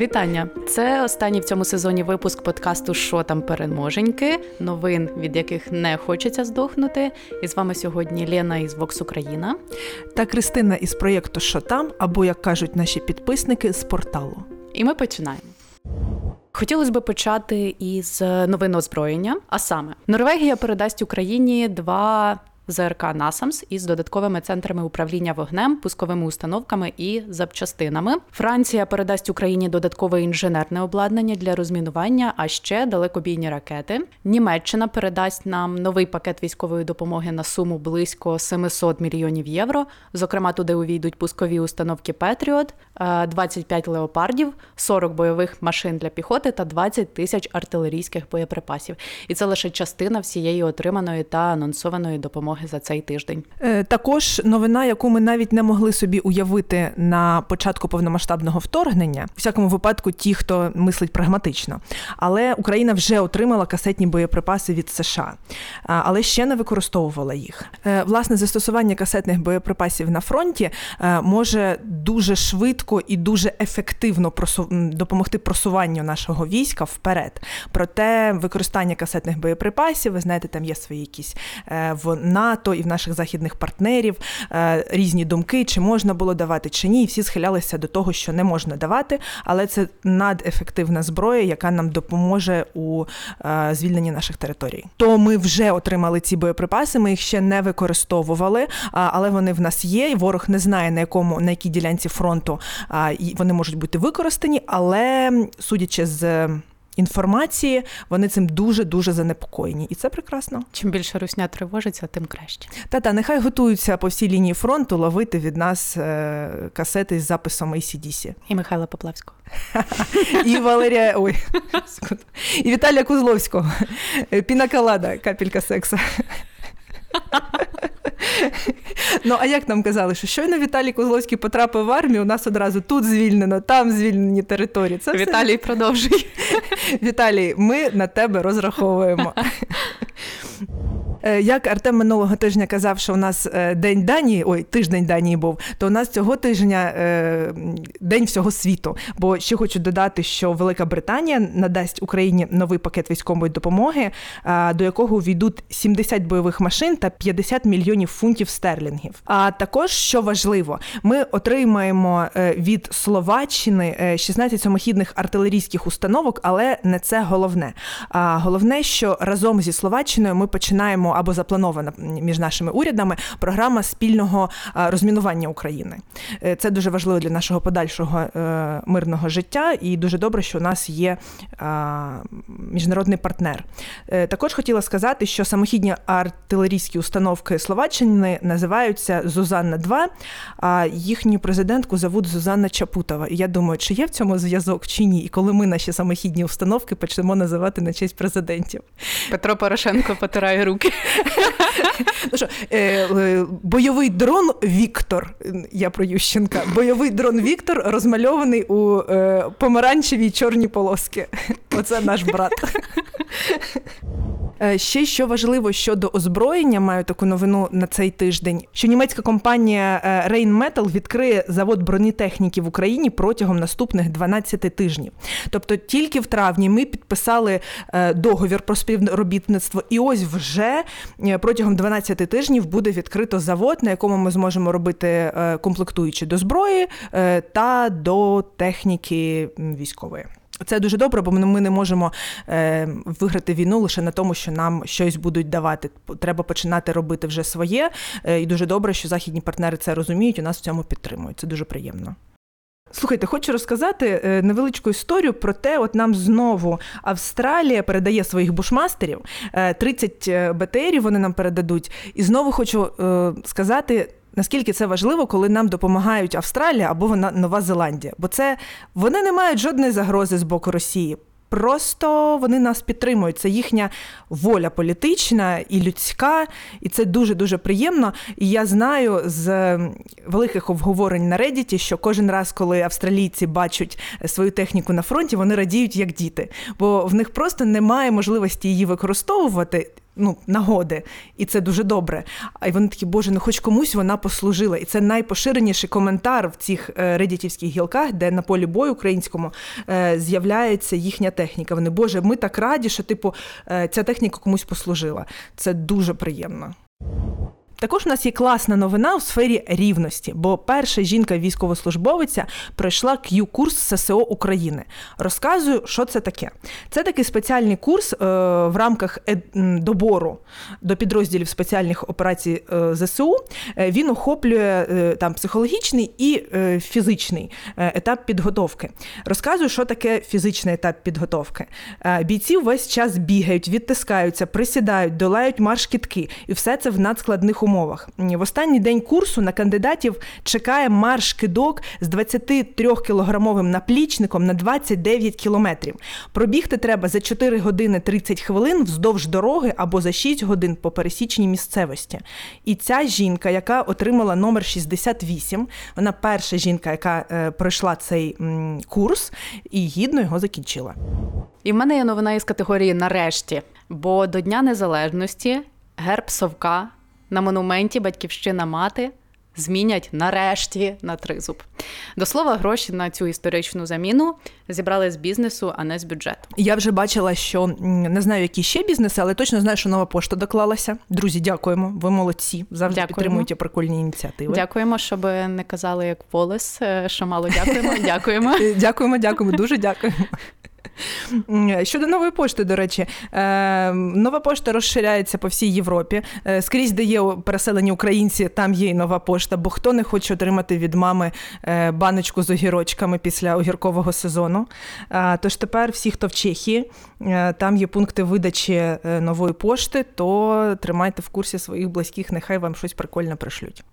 Вітання! Це останній в цьому сезоні випуск подкасту Що там переможеньки, новин, від яких не хочеться здохнути. І з вами сьогодні Лена із Vox Україна та Кристина із проєкту Що там, або як кажуть наші підписники з порталу. І ми починаємо. Хотілося б почати із новин озброєння. А саме Норвегія передасть Україні два ЗРК Насамс із додатковими центрами управління вогнем, пусковими установками і запчастинами. Франція передасть Україні додаткове інженерне обладнання для розмінування, а ще далекобійні ракети. Німеччина передасть нам новий пакет військової допомоги на суму близько 700 мільйонів євро. Зокрема, туди увійдуть пускові установки Петріот, 25 леопардів, 40 бойових машин для піхоти та 20 тисяч артилерійських боєприпасів. І це лише частина всієї отриманої та анонсованої допомоги допомоги за цей тиждень. Е, також новина, яку ми навіть не могли собі уявити на початку повномасштабного вторгнення, у всякому випадку, ті, хто мислить прагматично. Але Україна вже отримала касетні боєприпаси від США, але ще не використовувала їх. Е, власне, застосування касетних боєприпасів на фронті е, може дуже швидко і дуже ефективно допомогти просуванню нашого війська вперед. Проте використання касетних боєприпасів, ви знаєте, там є свої якісь в НАТО і в наших західних партнерів е, різні думки, чи можна було давати, чи ні. І всі схилялися до того, що не можна давати, але це надефективна зброя, яка нам допоможе у е, звільненні наших територій. То ми вже отримали ці боєприпаси. Ми їх ще не використовували, але вони в нас є. і Ворог не знає на якому на якій ділянці фронту вони можуть бути використані, але судячи з інформації, вони цим дуже дуже занепокоєні, і це прекрасно. Чим більше русня тривожиться, тим краще. Та та нехай готуються по всій лінії фронту ловити від нас е, касети з записом ACDC. і Михайла Поплавського. І Валерія. Ой, і Віталія Кузловського. Пінакалада, капелька секса. Ну, а як нам казали, що щойно Віталій Козловський потрапив в армію, у нас одразу тут звільнено, там звільнені території. Це Віталій все... продовжує. Віталій, ми на тебе розраховуємо. Е, як Артем минулого тижня казав, що у нас е, день Данії, ой, тиждень Данії був, то у нас цього тижня е, день всього світу. Бо ще хочу додати, що Велика Британія надасть Україні новий пакет військової допомоги, до якого війдуть 70 бойових машин та 50 мільйонів фунтів стерлінгів. А також що важливо, ми отримаємо від Словаччини 16 самохідних артилерійських установок, але не це головне. А головне, що разом зі Словаччиною ми починаємо або запланована між нашими урядами програма спільного розмінування України. Е, це дуже важливо для нашого подальшого е, мирного життя, і дуже добре, що у нас є міжнародний партнер. Е, також хотіла сказати, що самохідні артилерійські установки Словаччини називаються Зузанна 2 а їхню президентку зовуть Зузанна Чапутова. І я думаю, чи є в цьому зв'язок чи ні, і коли ми наші самохідні установки почнемо називати на честь президентів. Петро Порошенко потирає руки. Ну е, е, Бойовий дрон Віктор. Я про Ющенка. Бойовий дрон Віктор розмальований у е, помаранчевій чорні полоски. Оце наш брат. Е, ще що важливо щодо озброєння, маю таку новину на цей тиждень. Що німецька компанія е, Rheinmetall відкриє завод бронетехніки в Україні протягом наступних 12 тижнів. Тобто, тільки в травні ми підписали е, договір про співробітництво, і ось вже протягом 12 тижнів буде відкрито завод, на якому ми зможемо робити комплектуючі до зброї та до техніки військової. Це дуже добре, бо ми не можемо е, виграти війну лише на тому, що нам щось будуть давати. Треба починати робити вже своє. Е, і дуже добре, що західні партнери це розуміють. У нас в цьому підтримують. Це дуже приємно. Слухайте, хочу розказати е, невеличку історію про те, от нам знову Австралія передає своїх бушмастерів, 30 е, БТРів вони нам передадуть. І знову хочу сказати Наскільки це важливо, коли нам допомагають Австралія або вона Нова Зеландія? Бо це вони не мають жодної загрози з боку Росії. Просто вони нас підтримують. Це їхня воля політична і людська, і це дуже дуже приємно. І я знаю з великих обговорень на Reddit, що кожен раз, коли австралійці бачать свою техніку на фронті, вони радіють як діти, бо в них просто немає можливості її використовувати ну, нагоди, і це дуже добре. А й вони такі, боже, ну хоч комусь вона послужила. І це найпоширеніший коментар в цих е, редітівських гілках, де на полі бою українському е, з'являється їхня техніка. Вони, Боже, ми так раді, що типу е, ця техніка комусь послужила. Це дуже приємно. Також у нас є класна новина у сфері рівності, бо перша жінка-військовослужбовиця пройшла Q-курс ССО України. Розказую, що це таке. Це такий спеціальний курс е, в рамках добору до підрозділів спеціальних операцій е, ЗСУ. Е, він охоплює там психологічний і фізичний етап підготовки. Розказую, що таке фізичний етап підготовки. Бійці весь час бігають, відтискаються, присідають, долають марш кітки, і все це в надскладних умовах умовах. В останній день курсу на кандидатів чекає марш кидок з 23-кілограмовим наплічником на 29 кілометрів. Пробігти треба за 4 години 30 хвилин вздовж дороги або за 6 годин по пересічній місцевості. І ця жінка, яка отримала номер 68, вона перша жінка, яка е, пройшла цей м, курс, і гідно його закінчила. І в мене є новина із категорії нарешті, бо до Дня Незалежності герб совка на монументі Батьківщина мати змінять нарешті на тризуб. До слова, гроші на цю історичну заміну зібрали з бізнесу, а не з бюджету. Я вже бачила, що не знаю, які ще бізнеси, але точно знаю, що нова пошта доклалася. Друзі, дякуємо. Ви молодці. Завжди дякуємо. підтримуєте прикольні ініціативи. Дякуємо, щоб не казали як Волес, е, що мало дякуємо. Дякуємо. Дякуємо, дякуємо. Дуже дякуємо. Щодо нової пошти, до речі, е, нова пошта розширяється по всій Європі. Е, скрізь, де є переселені українці, там є і нова пошта, бо хто не хоче отримати від мами е, баночку з огірочками після огіркового сезону. Тож тепер всі, хто в Чехії, там є пункти видачі нової пошти, то тримайте в курсі своїх близьких, нехай вам щось прикольне пришлють.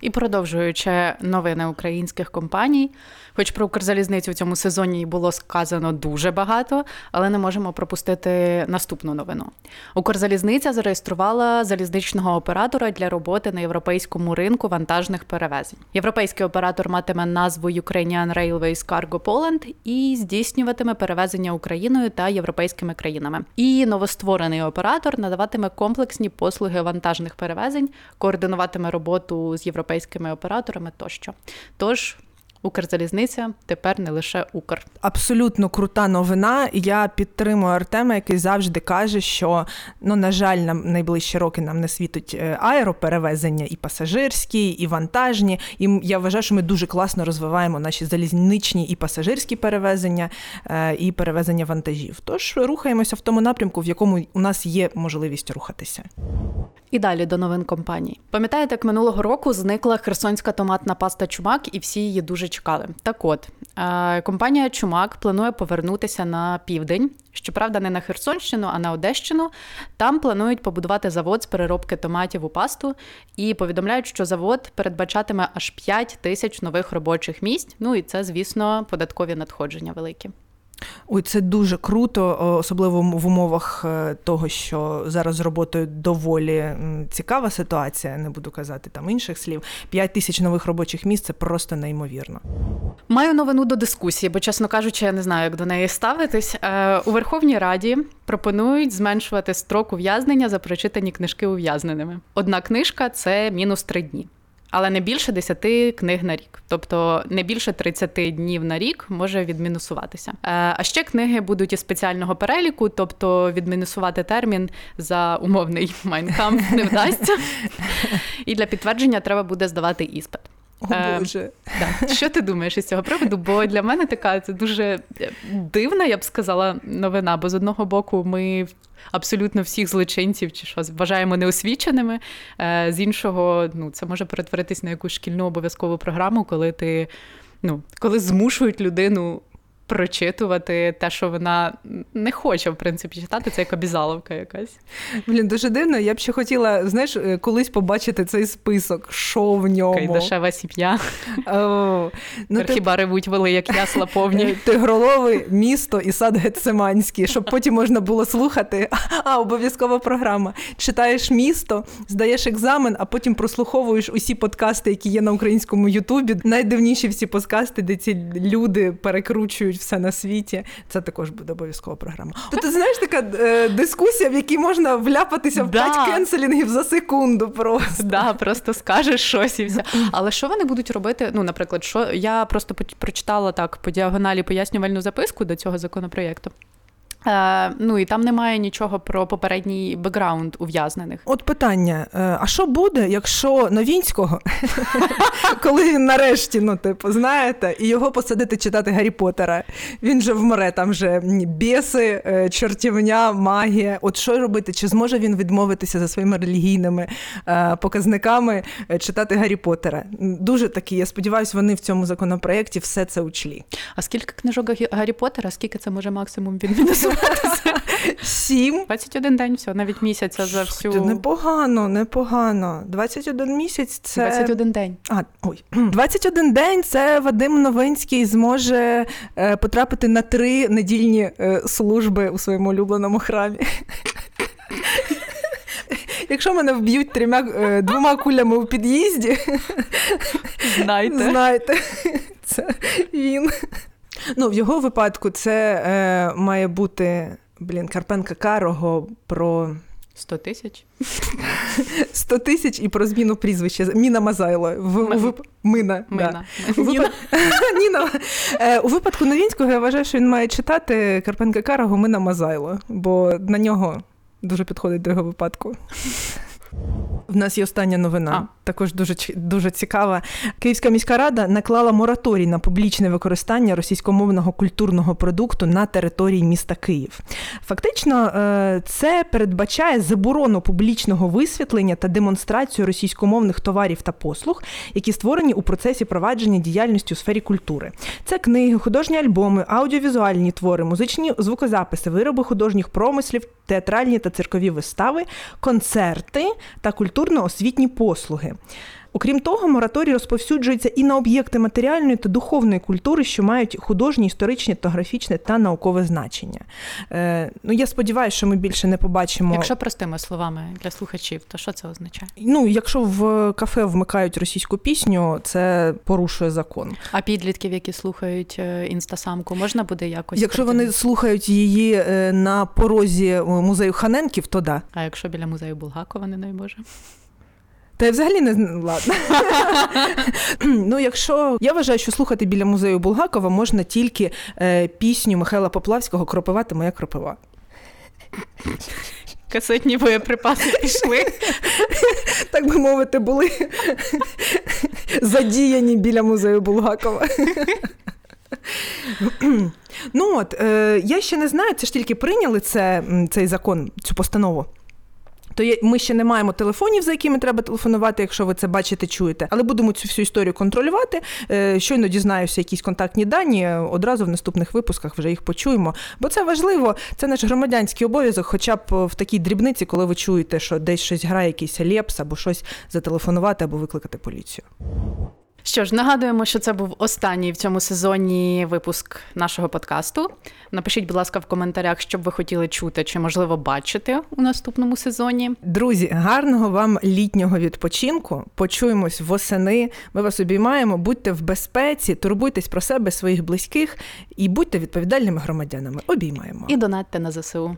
І продовжуючи новини українських компаній, хоч про Укрзалізницю в цьому сезоні було сказано дуже багато, але не можемо пропустити наступну новину. Укрзалізниця зареєструвала залізничного оператора для роботи на європейському ринку вантажних перевезень. Європейський оператор матиме назву Ukrainian Railways Cargo Poland і здійснюватиме перевезення Україною та європейськими країнами. І новостворений оператор надаватиме комплексні послуги вантажних перевезень, координуватиме роботу з європейськими європейськими операторами тощо. Тож Укрзалізниця тепер не лише Укр. Абсолютно крута новина. Я підтримую Артема, який завжди каже, що ну на жаль, нам найближчі роки нам не світуть е, аероперевезення і пасажирські, і вантажні. І я вважаю, що ми дуже класно розвиваємо наші залізничні і пасажирські перевезення, е, і перевезення вантажів. Тож рухаємося в тому напрямку, в якому у нас є можливість рухатися. І далі до новин компанії. Пам'ятаєте, як минулого року зникла херсонська томатна паста Чумак, і всі її дуже чекали. Так от е, компанія Чумак планує повернутися на південь. Щоправда, не на Херсонщину, а на Одещину. Там планують побудувати завод з переробки томатів у пасту і повідомляють, що завод передбачатиме аж 5 тисяч нових робочих місць. Ну і це, звісно, податкові надходження великі. Ой, це дуже круто, особливо в умовах е, того, що зараз з роботою доволі цікава ситуація. Не буду казати там інших слів. П'ять тисяч нових робочих місць це просто неймовірно. Маю новину до дискусії, бо, чесно кажучи, я не знаю, як до неї ставитись. Е, у Верховній Раді пропонують зменшувати строк ув'язнення за прочитані книжки ув'язненими. Одна книжка це мінус три дні але не більше 10 книг на рік, тобто не більше 30 днів на рік може відмінусуватися. Е, а ще книги будуть із спеціального переліку, тобто відмінусувати термін за умовний майнкам не вдасться. І для підтвердження треба буде здавати іспит. О, е, да. Що ти думаєш із цього приводу? Бо для мене така це дуже дивна, я б сказала, новина. Бо з одного боку, ми абсолютно всіх злочинців чи що вважаємо неосвіченими. Е, з іншого, ну це може перетворитись на якусь шкільну обов'язкову програму, коли ти ну, коли змушують людину прочитувати те, що вона не хоче, в принципі, читати, це як обізаловка якась. Блін, дуже дивно. Я б ще хотіла, знаєш, е, колись побачити цей список, що в ньому. Кайдашева сім'я. Oh. Ну, Хіба ревуть вели, як ясла повні. Е, Тигролове місто і сад Гецеманський, щоб потім можна було слухати. А, обов'язкова програма. Читаєш місто, здаєш екзамен, а потім прослуховуєш усі подкасти, які є на українському Ютубі. Найдивніші всі подкасти, де ці люди перекручують контролюють все на світі. Це також буде обов'язкова програма. То ти знаєш така е, дискусія, в якій можна вляпатися в Да. кенселінгів за секунду. Просто Да, просто скажеш щось і все. Але що вони будуть робити? Ну, наприклад, що я просто прочитала так по діагоналі пояснювальну записку до цього законопроєкту. Е, ну і там немає нічого про попередній бекграунд ув'язнених. От питання: е, а що буде, якщо Новінського, коли він нарешті, ну типу, знаєте, і його посадити читати Гаррі Поттера? Він же вмре, там же біси, е, чортівня, магія. От що робити? Чи зможе він відмовитися за своїми релігійними показниками читати Гаррі Поттера? Дуже такі, я сподіваюся, вони в цьому законопроєкті все це учлі. А скільки книжок Гаррі Поттера, скільки це може максимум відмінусуватися? Сім. 21 день, все, навіть місяця за всю. Непогано, непогано. 21 місяць це 21 день. А, ой, 21 день це Вадим Новинський зможе е, потрапити на три недільні е, служби у своєму улюбленому храмі. Якщо мене вб'ють трьома е, двома кулями у під'їзді, Знайте. знайте, це він. Ну, в його випадку це е, має бути блін, Карпенка Карого про 100 тисяч. 100 тисяч і про зміну прізвища. Міна Мазайло. В, Ми- вип... Мина. Да. Мина. У випад- Ніна. Е, У випадку Новінського я вважаю, що він має читати Карпенка Карого Мина Мазайло, бо на нього дуже підходить до його випадку. В нас є остання новина, також дуже дуже цікава. Київська міська рада наклала мораторій на публічне використання російськомовного культурного продукту на території міста Київ. Фактично, е, це передбачає заборону публічного висвітлення та демонстрацію російськомовних товарів та послуг, які створені у процесі провадження діяльності у сфері культури. Це книги, художні альбоми, аудіовізуальні твори, музичні звукозаписи, вироби художніх промислів, театральні та циркові вистави, концерти та культурно-освітні послуги. Окрім того, мораторій розповсюджується і на об'єкти матеріальної та духовної культури, що мають художні, історичні, етнографічне та наукове значення. Е, ну, я сподіваюся, що ми більше не побачимо. Якщо простими словами для слухачів, то що це означає? Ну, якщо в кафе вмикають російську пісню, це порушує закон. А підлітків, які слухають е, інстасамку, можна буде якось. Якщо притягнути? вони слухають її е, на порозі е, музею Ханенків, то да. А якщо біля музею Булгакова, не дай Боже. Та я взагалі не ладно. ну, якщо я вважаю, що слухати біля музею Булгакова можна тільки е, пісню Михайла Поплавського Кропивати моя кропива. Касетні боєприпаси пішли. Так би мовити, були задіяні біля музею Булгакова. ну от, е, я ще не знаю, це ж тільки прийняли це, цей закон, цю постанову. То є, ми ще не маємо телефонів, за якими треба телефонувати, якщо ви це бачите, чуєте. Але будемо цю всю історію контролювати. Е, щойно дізнаюся якісь контактні дані. е, Одразу в наступних випусках вже їх почуємо. Бо це важливо, це наш громадянський обов'язок, хоча б в такій дрібниці, коли ви чуєте, що десь щось грає, якийсь лепс або щось зателефонувати або викликати поліцію. Що ж, нагадуємо, що це був останній в цьому сезоні випуск нашого подкасту. Напишіть, будь ласка, в коментарях, що б ви хотіли чути чи, можливо, бачити у наступному сезоні. Друзі, гарного вам літнього відпочинку. Почуємось восени. Ми вас обіймаємо. Будьте в безпеці, турбуйтесь про себе, своїх близьких і будьте відповідальними громадянами. Обіймаємо. І донатьте на ЗСУ.